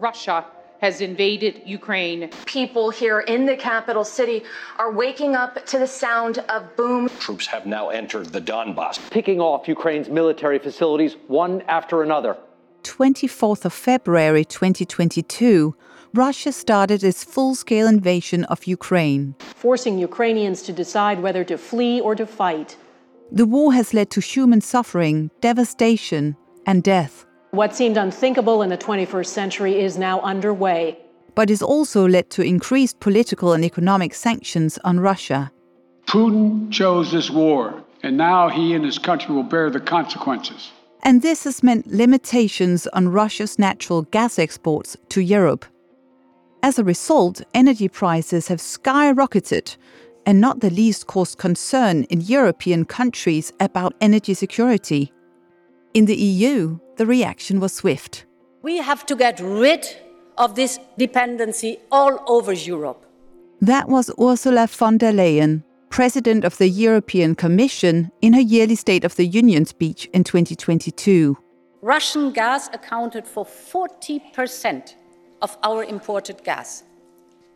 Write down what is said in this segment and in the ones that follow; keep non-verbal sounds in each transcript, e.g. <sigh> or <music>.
Russia has invaded Ukraine. People here in the capital city are waking up to the sound of boom. Troops have now entered the Donbass, picking off Ukraine's military facilities one after another. 24th of February 2022, Russia started its full scale invasion of Ukraine, forcing Ukrainians to decide whether to flee or to fight. The war has led to human suffering, devastation, and death. What seemed unthinkable in the 21st century is now underway. But it's also led to increased political and economic sanctions on Russia. Putin chose this war, and now he and his country will bear the consequences. And this has meant limitations on Russia's natural gas exports to Europe. As a result, energy prices have skyrocketed, and not the least caused concern in European countries about energy security. In the EU, the reaction was swift. We have to get rid of this dependency all over Europe. That was Ursula von der Leyen, President of the European Commission, in her yearly State of the Union speech in 2022. Russian gas accounted for 40% of our imported gas.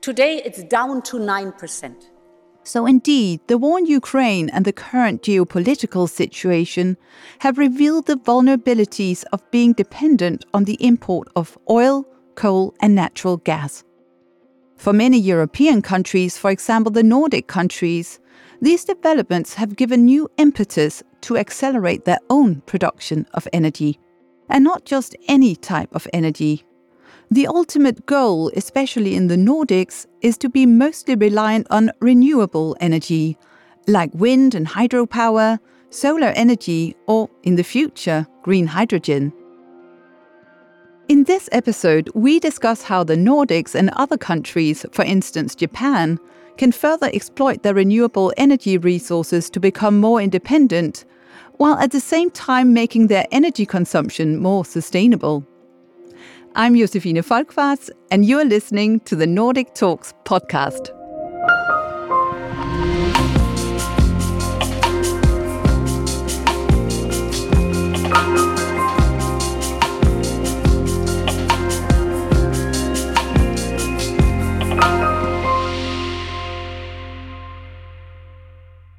Today it's down to 9%. So, indeed, the war in Ukraine and the current geopolitical situation have revealed the vulnerabilities of being dependent on the import of oil, coal, and natural gas. For many European countries, for example the Nordic countries, these developments have given new impetus to accelerate their own production of energy. And not just any type of energy, the ultimate goal, especially in the Nordics, is to be mostly reliant on renewable energy, like wind and hydropower, solar energy, or, in the future, green hydrogen. In this episode, we discuss how the Nordics and other countries, for instance Japan, can further exploit their renewable energy resources to become more independent, while at the same time making their energy consumption more sustainable. I'm Josefine Volkwarts, and you're listening to the Nordic Talks podcast.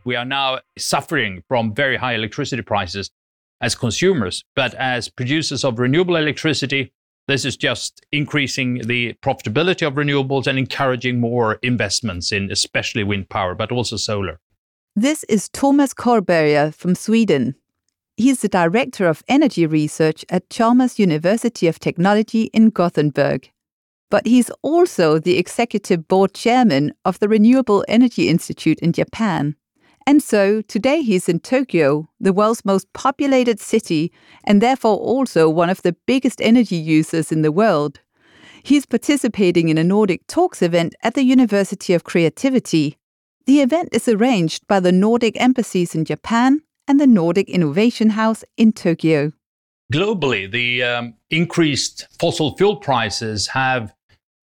We are now suffering from very high electricity prices as consumers, but as producers of renewable electricity, this is just increasing the profitability of renewables and encouraging more investments in especially wind power, but also solar. This is Thomas Kåberger from Sweden. He is the Director of Energy Research at Chalmers University of Technology in Gothenburg. But he's also the Executive Board Chairman of the Renewable Energy Institute in Japan. And so today he's in Tokyo, the world's most populated city, and therefore also one of the biggest energy users in the world. He's participating in a Nordic Talks event at the University of Creativity. The event is arranged by the Nordic embassies in Japan and the Nordic Innovation House in Tokyo. Globally, the um, increased fossil fuel prices have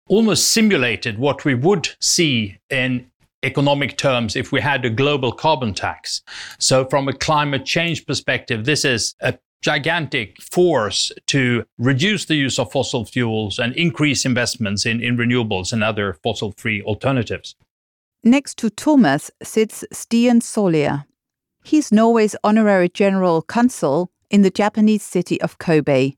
almost simulated what we would see in economic terms if we had a global carbon tax. So, from a climate change perspective, this is a gigantic force to reduce the use of fossil fuels and increase investments in, in renewables and other fossil free alternatives. Next to Thomas sits Stian Sollier. He's Norway's honorary general consul in the Japanese city of Kobe.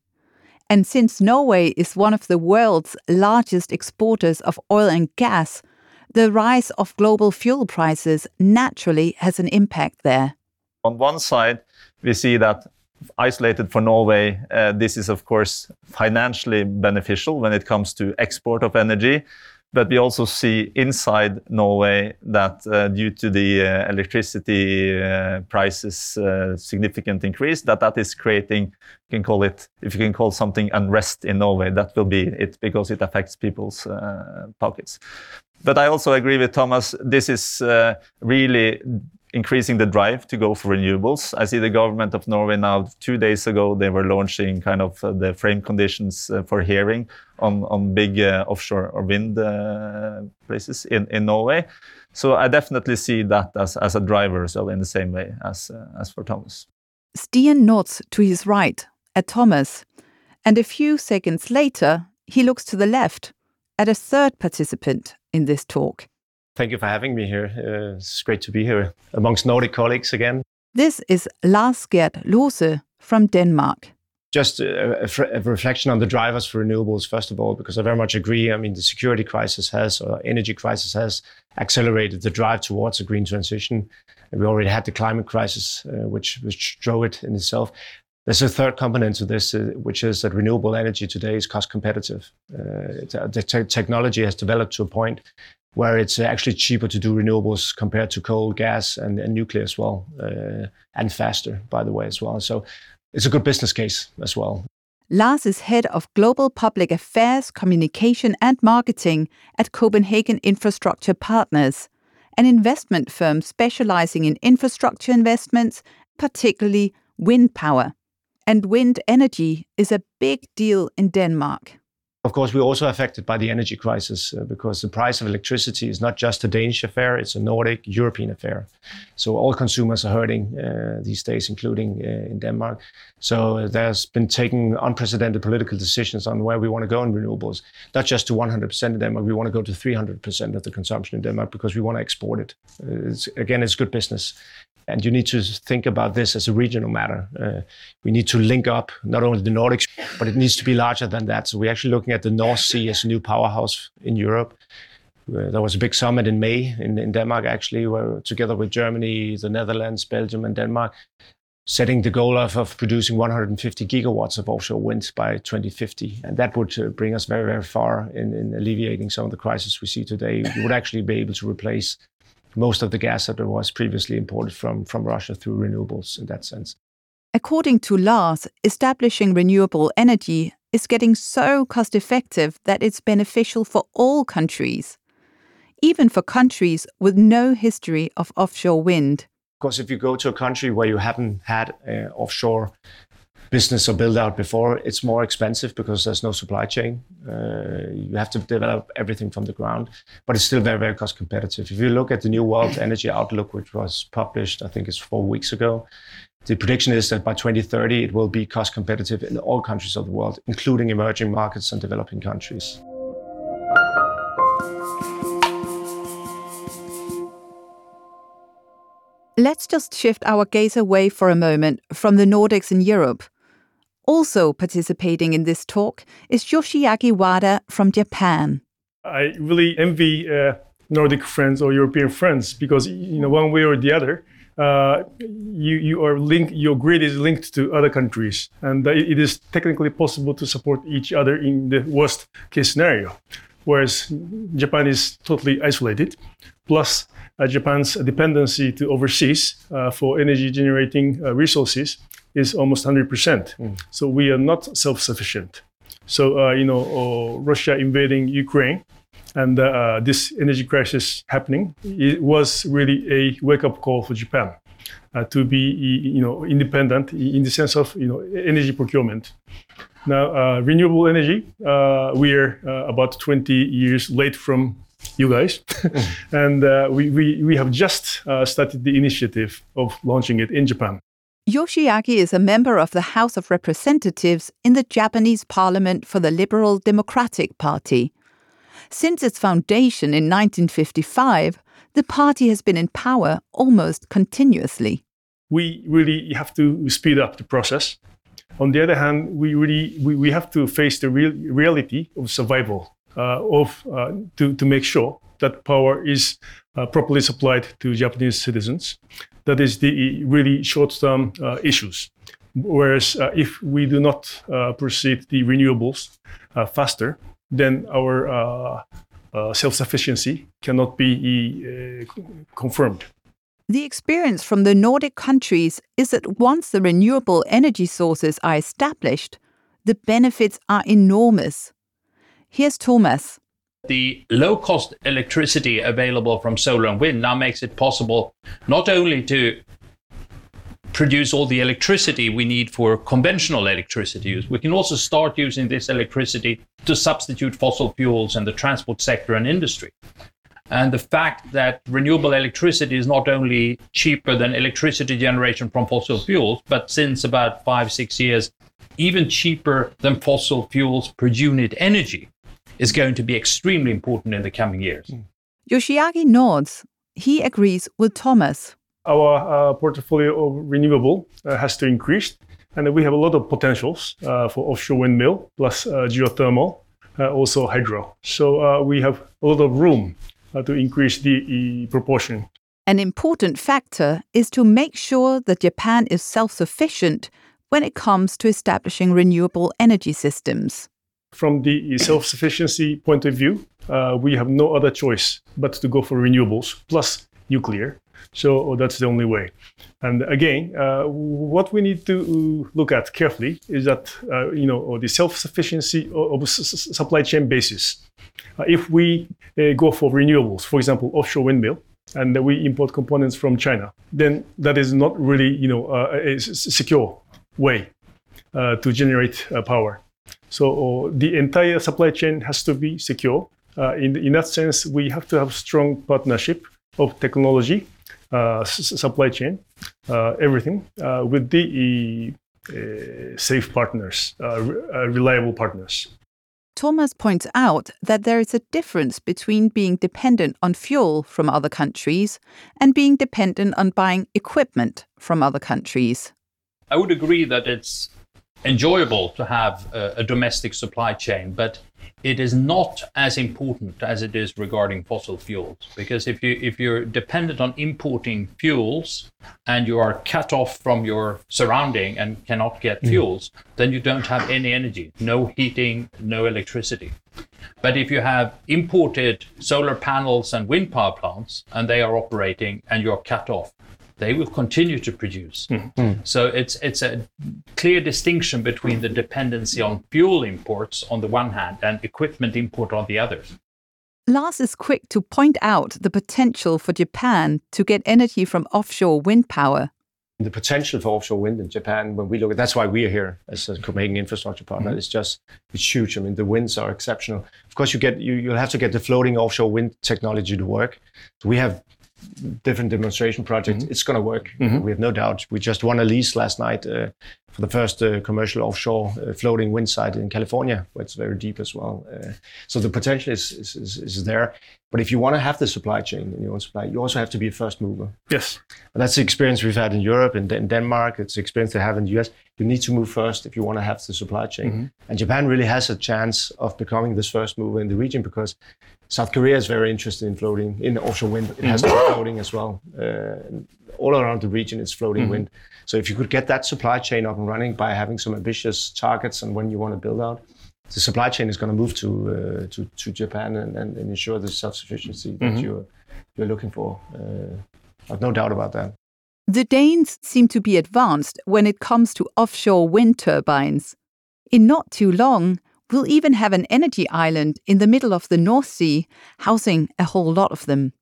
And since Norway is one of the world's largest exporters of oil and gas, the rise of global fuel prices naturally has an impact there. On one side, we see that isolated for Norway, uh, this is of course financially beneficial when it comes to export of energy. But we also see inside Norway that uh, due to the uh, electricity uh, prices significant increase, that that is creating, you can call it, if you can call something unrest in Norway, that will be it because it affects people's pockets. But I also agree with Thomas. This is really increasing the drive to go for renewables. I see the government of Norway now, two days ago, they were launching kind of uh, the frame conditions uh, for hearing on, on big uh, offshore or wind uh, places in, in Norway. So I definitely see that as, as a driver, so in the same way as, uh, as for Thomas. Stian nods to his right at Thomas, and a few seconds later, he looks to the left at a third participant in this talk. Thank you for having me here. Uh, it's great to be here amongst Nordic colleagues again. This is Lars Gert Lose from Denmark. Just a, a, a, reflection on the drivers for renewables, first of all, because I very much agree. I mean, the security crisis has, or energy crisis has, accelerated the drive towards a green transition. And we already had the climate crisis, uh, which, which drove it in itself. There's a third component to this, uh, which is that renewable energy today is cost competitive. Uh, the te- technology has developed to a point where it's actually cheaper to do renewables compared to coal, gas, and, and nuclear as well, uh, and faster, by the way, as well. So it's a good business case as well. Lars is head of global public affairs, communication, and marketing at Copenhagen Infrastructure Partners, an investment firm specializing in infrastructure investments, particularly wind power and wind energy is a big deal in Denmark. Of course, we're also affected by the energy crisis uh, because the price of electricity is not just a Danish affair, it's a Nordic, European affair. So all consumers are hurting uh, these days, including uh, in Denmark. So there's been taking unprecedented political decisions on where we want to go in renewables, not just to 100% in Denmark, we want to go to 300% of the consumption in Denmark because we want to export it. Uh, it's, again, it's good business. And you need to think about this as a regional matter. Uh, we need to link up not only the Nordics, but it needs to be larger than that. So we're actually looking at the North Sea as a new powerhouse in Europe. Uh, there was a big summit in May in, in Denmark, actually, where together with Germany, the Netherlands, Belgium, and Denmark, setting the goal of, of producing 150 gigawatts of offshore wind by 2050. And that would uh, bring us very, very far in, in alleviating some of the crisis we see today. We would actually be able to replace most of the gas that was previously imported from, from Russia through renewables in that sense. According to Lars, establishing renewable energy is getting so cost effective that it's beneficial for all countries, even for countries with no history of offshore wind. Of course, if you go to a country where you haven't had uh, offshore business or build out before, it's more expensive because there's no supply chain. Uh, you have to develop everything from the ground, but it's still very, very cost competitive. If you look at the New World Energy Outlook, which was published, I think it's four weeks ago, the prediction is that by 2030, it will be cost competitive in all countries of the world, including emerging markets and developing countries. Let's just shift our gaze away for a moment from the Nordics and Europe also participating in this talk is Yoshiaki Wada from Japan. I really envy uh, Nordic friends or European friends because you know one way or the other, uh, you you are linked. Your grid is linked to other countries, and it is technically possible to support each other in the worst case scenario. Whereas Japan is totally isolated. Plus, uh, Japan's dependency to overseas uh, for energy generating uh, resources is almost 100%. Mm. So we are not self sufficient. So, uh, you know, Russia invading Ukraine and uh, this energy crisis happening, it was really a wake up call for Japan. Uh, to be, you know, independent in the sense of, you know, energy procurement. Now, uh, renewable energy, uh, we are about 20 years late from you guys, <laughs> and we, we, we have just started the initiative of launching it in Japan. Yoshiaki is a member of the House of Representatives in the Japanese Parliament for the Liberal Democratic Party. Since its foundation in 1955, the party has been in power almost continuously. We really have to speed up the process. On the other hand, we really we, we have to face the real reality of survival uh, of uh, to, to make sure that power is uh, properly supplied to Japanese citizens that is the really short-term uh, issues. Whereas uh, if we do not uh, proceed the renewables faster, then our uh, uh, self-sufficiency cannot be confirmed. The experience from the Nordic countries is that once the renewable energy sources are established, the benefits are enormous. Here's Thomas the low cost electricity available from solar and wind now makes it possible not only to produce all the electricity we need for conventional electricity use, we can also start using this electricity to substitute fossil fuels in the transport sector and industry. And the fact that renewable electricity is not only cheaper than electricity generation from fossil fuels, but since about five, six years, even cheaper than fossil fuels per unit energy is going to be extremely important in the coming years. Yoshiaki nods. He agrees with Thomas. Our uh, portfolio of renewable uh, has to increase, and we have a lot of potentials uh, for offshore windmill plus uh, geothermal, uh, also hydro. So uh, we have a lot of room to increase the proportion. An important factor is to make sure that Japan is self sufficient when it comes to establishing renewable energy systems. From the self sufficiency point of view, uh, we have no other choice but to go for renewables plus nuclear. So that's the only way. And again, uh, what we need to look at carefully is that uh, you know the self-sufficiency of supply chain basis. Uh, if we uh, go for renewables, for example, offshore windmill, and we import components from China, then that is not really you know uh, a secure way uh, to generate power. So the entire supply chain has to be secure. in, in that sense, we have to have strong partnership of technology uh, supply chain, uh, everything uh, with the safe partners, reliable partners. Thomas points out that there is a difference between being dependent on fuel from other countries and being dependent on buying equipment from other countries. I would agree that it's enjoyable to have a, a domestic supply chain, but it is not as important as it is regarding fossil fuels because if you if you're dependent on importing fuels and you are cut off from your surrounding and cannot get mm. fuels then you don't have any energy no heating no electricity but if you have imported solar panels and wind power plants and they are operating and you're cut off they will continue to produce. Mm-hmm. So it's it's a clear distinction between the dependency on fuel imports on the one hand and equipment import on the other. Lars is quick to point out the potential for Japan to get energy from offshore wind power. The potential for offshore wind in Japan, when we look at that's why we are here as a Copenhagen infrastructure partner. Mm-hmm. It's just it's huge. I mean, the winds are exceptional. Of course, you get you you'll have to get the floating offshore wind technology to work. So we have different demonstration projects, mm-hmm. it's going to work. Mm-hmm. We have no doubt. We just won a lease last night uh, for the first uh, commercial offshore uh, floating wind site in California, where it's very deep as well. Uh, so the potential is, is, is, is, there. But if you want to have the supply chain in your own supply, you also have to be a first mover. Yes. And that's the experience we've had in Europe and in Denmark. It's the experience they have in the US. You need to move first if you want to have the supply chain. Mm-hmm. And Japan really has a chance of becoming this first mover in the region because South Korea is very interested in floating in offshore wind. It has to be floating as well. Uh, all around the region, it's floating mm-hmm. wind. So if you could get that supply chain up and running by having some ambitious targets on when you want to build out, the supply chain is going to move to uh, to, to Japan and, and, and, ensure the self sufficiency that mm-hmm. you're you're looking for. Uh, I've no doubt about that. The Danes seem to be advanced when it comes to offshore wind turbines. In not too long, We'll even have an energy island in the middle of the North Sea, housing a whole lot of them.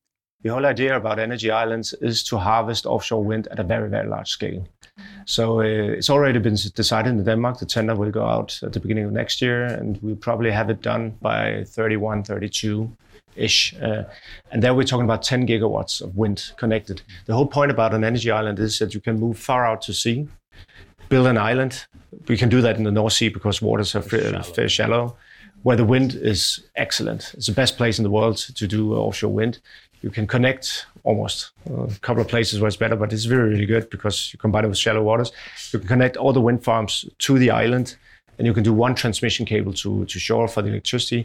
The whole idea about energy islands is to harvest offshore wind at a very, very large scale. So uh, it's already been decided in Denmark. The tender will go out at the beginning of next year, and we'll probably have it done by 31, 32 ish. Uh, and there we're talking about 10 gigawatts of wind connected. The whole point about an energy island is that you can move far out to sea build an island. We can do that in the North Sea because waters are shallow. very shallow, where the wind is excellent. It's the best place in the world to do offshore wind. You can connect almost uh, a couple of places where it's better, but it's really, really good because you combine it with shallow waters. You can connect all the wind farms to the island, and you can do one transmission cable to, to shore for the electricity.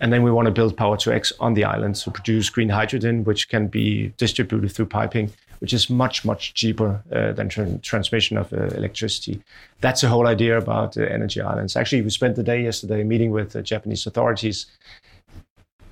And then we want to build power to X on the island to produce green hydrogen, which can be distributed through piping which is much, much cheaper uh, than tra- transmission of uh, electricity. That's the whole idea about uh, energy islands. Actually, we spent the day yesterday meeting with Japanese authorities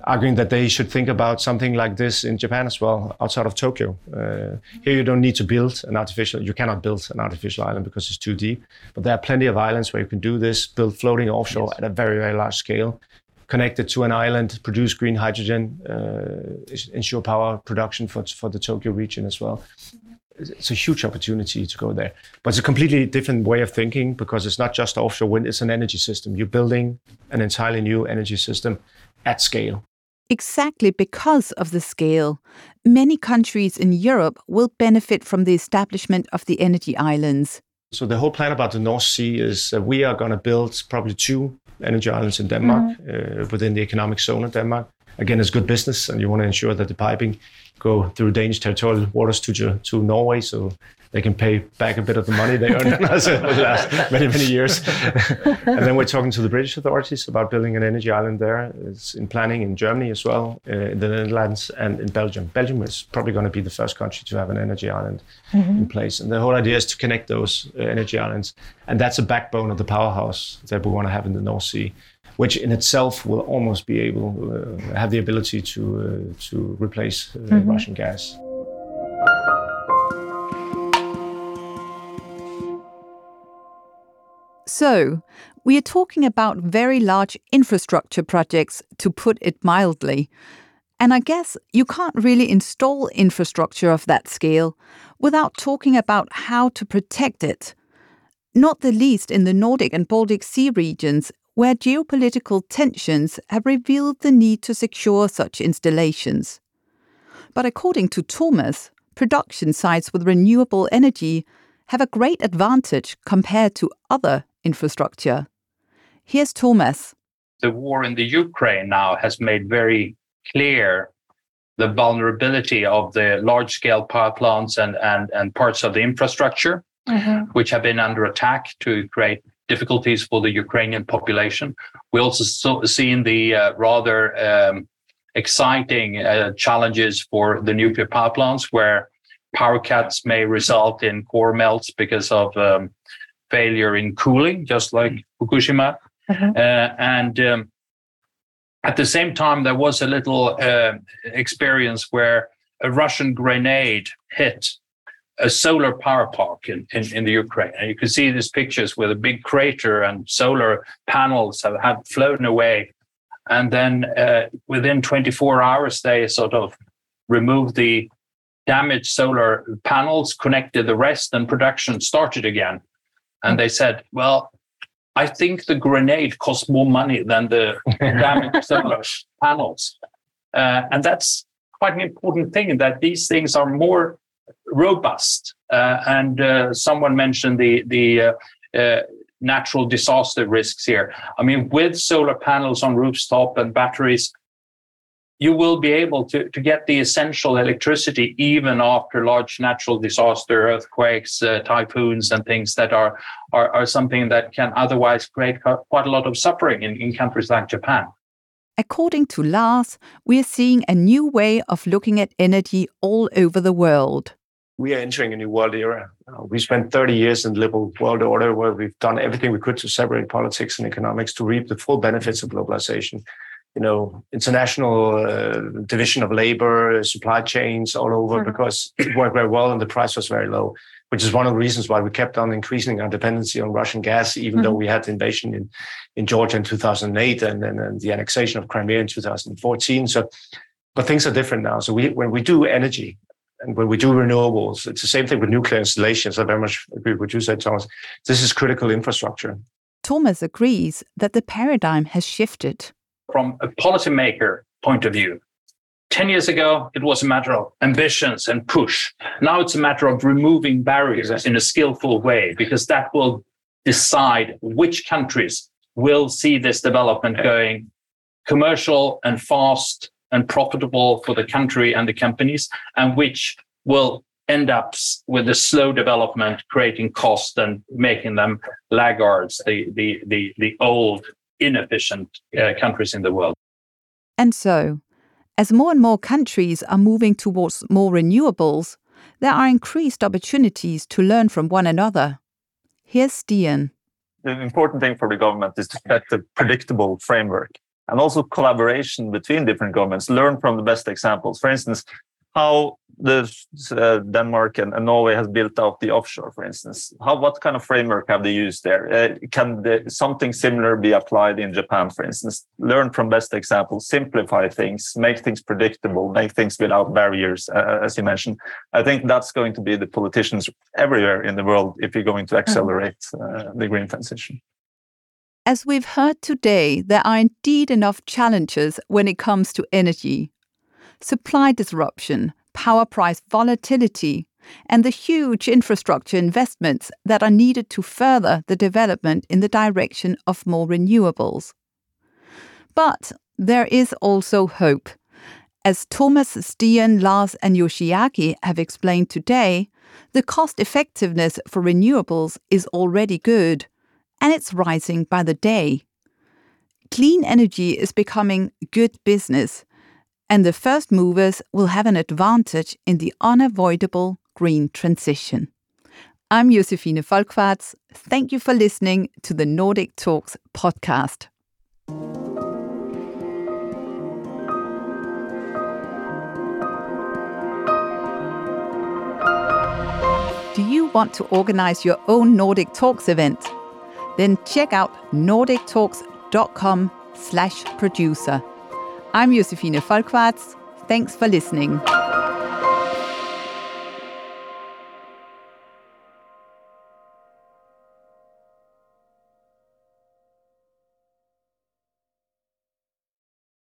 arguing that they should think about something like this in Japan as well, outside of Tokyo. Uh, here, you don't need to build an artificial. You cannot build an artificial island because it's too deep. But there are plenty of islands where you can do this, build floating offshore yes. at a very, very large scale, connected to an island, produce green hydrogen, uh, ensure power production for, for the Tokyo region as well. It's a huge opportunity to go there. But it's a completely different way of thinking because it's not just offshore wind, it's an energy system. You're building an entirely new energy system at scale. Exactly because of the scale, many countries in Europe will benefit from the establishment of the energy islands. So the whole plan about the North Sea is that we are going to build probably two energy islands in Denmark mm-hmm. uh, within the economic zone of Denmark. Again, it's good business, and you want to ensure that the piping go through Danish territorial waters to to Norway, so they can pay back a bit of the money they earned on us <laughs> over the last many, many years. <laughs> and then we're talking to the British authorities about building an energy island there. It's in planning in Germany as well, uh, in the Netherlands, and in Belgium. Belgium is probably going to be the first country to have an energy island mm-hmm. in place. And the whole idea is to connect those uh, energy islands. And that's a backbone of the powerhouse that we want to have in the North Sea which in itself will almost be able uh, have the ability to uh, to replace uh, mm-hmm. Russian gas. So, we are talking about very large infrastructure projects, to put it mildly. And I guess you can't really install infrastructure of that scale without talking about how to protect it. Not the least in the Nordic and Baltic Sea regions, where geopolitical tensions have revealed the need to secure such installations. But according to Thomas, production sites with renewable energy have a great advantage compared to other infrastructure. Here's Thomas. The war in the Ukraine now has made very clear the vulnerability of the large scale power plants and, and, and parts of the infrastructure, mm-hmm. which have been under attack to create difficulties for the Ukrainian population. We also saw, seen the uh, rather um, exciting uh, challenges for the nuclear power plants, where power cuts may result in core melts because of um, failure in cooling, just like Fukushima. Uh-huh. Uh, and um, at the same time, there was a little uh, experience where a Russian grenade hit a solar power park in, in, in, the Ukraine. And you can see these pictures with a big crater and solar panels have, have flown away. And then uh, within 24 hours, they sort of removed the damaged solar panels, connected the rest, and production started again and they said, well, I think the grenade cost more money than the <laughs> damaged solar panels. Uh, and that's quite an important thing that these things are more robust. Uh, and uh, someone mentioned the, the uh, natural disaster risks here. I mean, with solar panels on rooftop and batteries, you will be able to, to get the essential electricity even after large natural disaster, earthquakes, uh, typhoons, and things that are, are, are something that can otherwise create quite a lot of suffering in, in countries like Japan. According to Lars, we are seeing a new way of looking at energy all over the world. We are entering a new world era. Uh, we spent 30 years in liberal world order where we've done everything we could to separate politics and economics to reap the full benefits of globalization you know, international uh, division of labor, supply chains all over mm-hmm. because it worked very well and the price was very low, which is one of the reasons why we kept on increasing our dependency on Russian gas, even mm-hmm. though we had the invasion in, in Georgia in 2008 and then and the annexation of Crimea in 2014. So, but things are different now. So we, when we do energy and when we do renewables, it's the same thing with nuclear installations. I very much agree with what you said, Thomas. This is critical infrastructure. Thomas agrees that the paradigm has shifted from a policymaker point of view. 10 years ago, it was a matter of ambitions and push. Now it's a matter of removing barriers in a skillful way, because that will decide which countries will see this development going commercial and fast and profitable for the country and the companies, and which will end up with a slow development, creating cost and making them laggards, the, the, the, the old inefficient uh, countries in the world. And so, as more and more countries are moving towards more renewables, there are increased opportunities to learn from one another. Here's Stian. The important thing for the government is to set a predictable framework and also collaboration between different governments, learn from the best examples. For instance, how the uh, Denmark and, and, Norway has built out the offshore, for instance. How what kind of framework have they used there? Uh, can the, something similar be applied in Japan, for instance? Learn from best examples, simplify things, make things predictable, make things without barriers, uh, as you mentioned. I think that's going to be the politicians everywhere in the world if you're going to accelerate uh, the green transition. As we've heard today, there are indeed enough challenges when it comes to energy supply disruption, power price volatility, and the huge infrastructure investments that are needed to further the development in the direction of more renewables. But there is also hope. As Thomas Stian, Lars, and Yoshiaki have explained today, the cost effectiveness for renewables is already good, and it's rising by the day. Clean energy is becoming good business, and the first movers will have an advantage in the unavoidable green transition. I'm Josefine Folkwarts. Thank you for listening to the Nordic Talks podcast. Do you want to organize your own Nordic Talks event? Then check out nordictalks.com slash producer. I'm Josefine Folkwarts. Thanks for listening.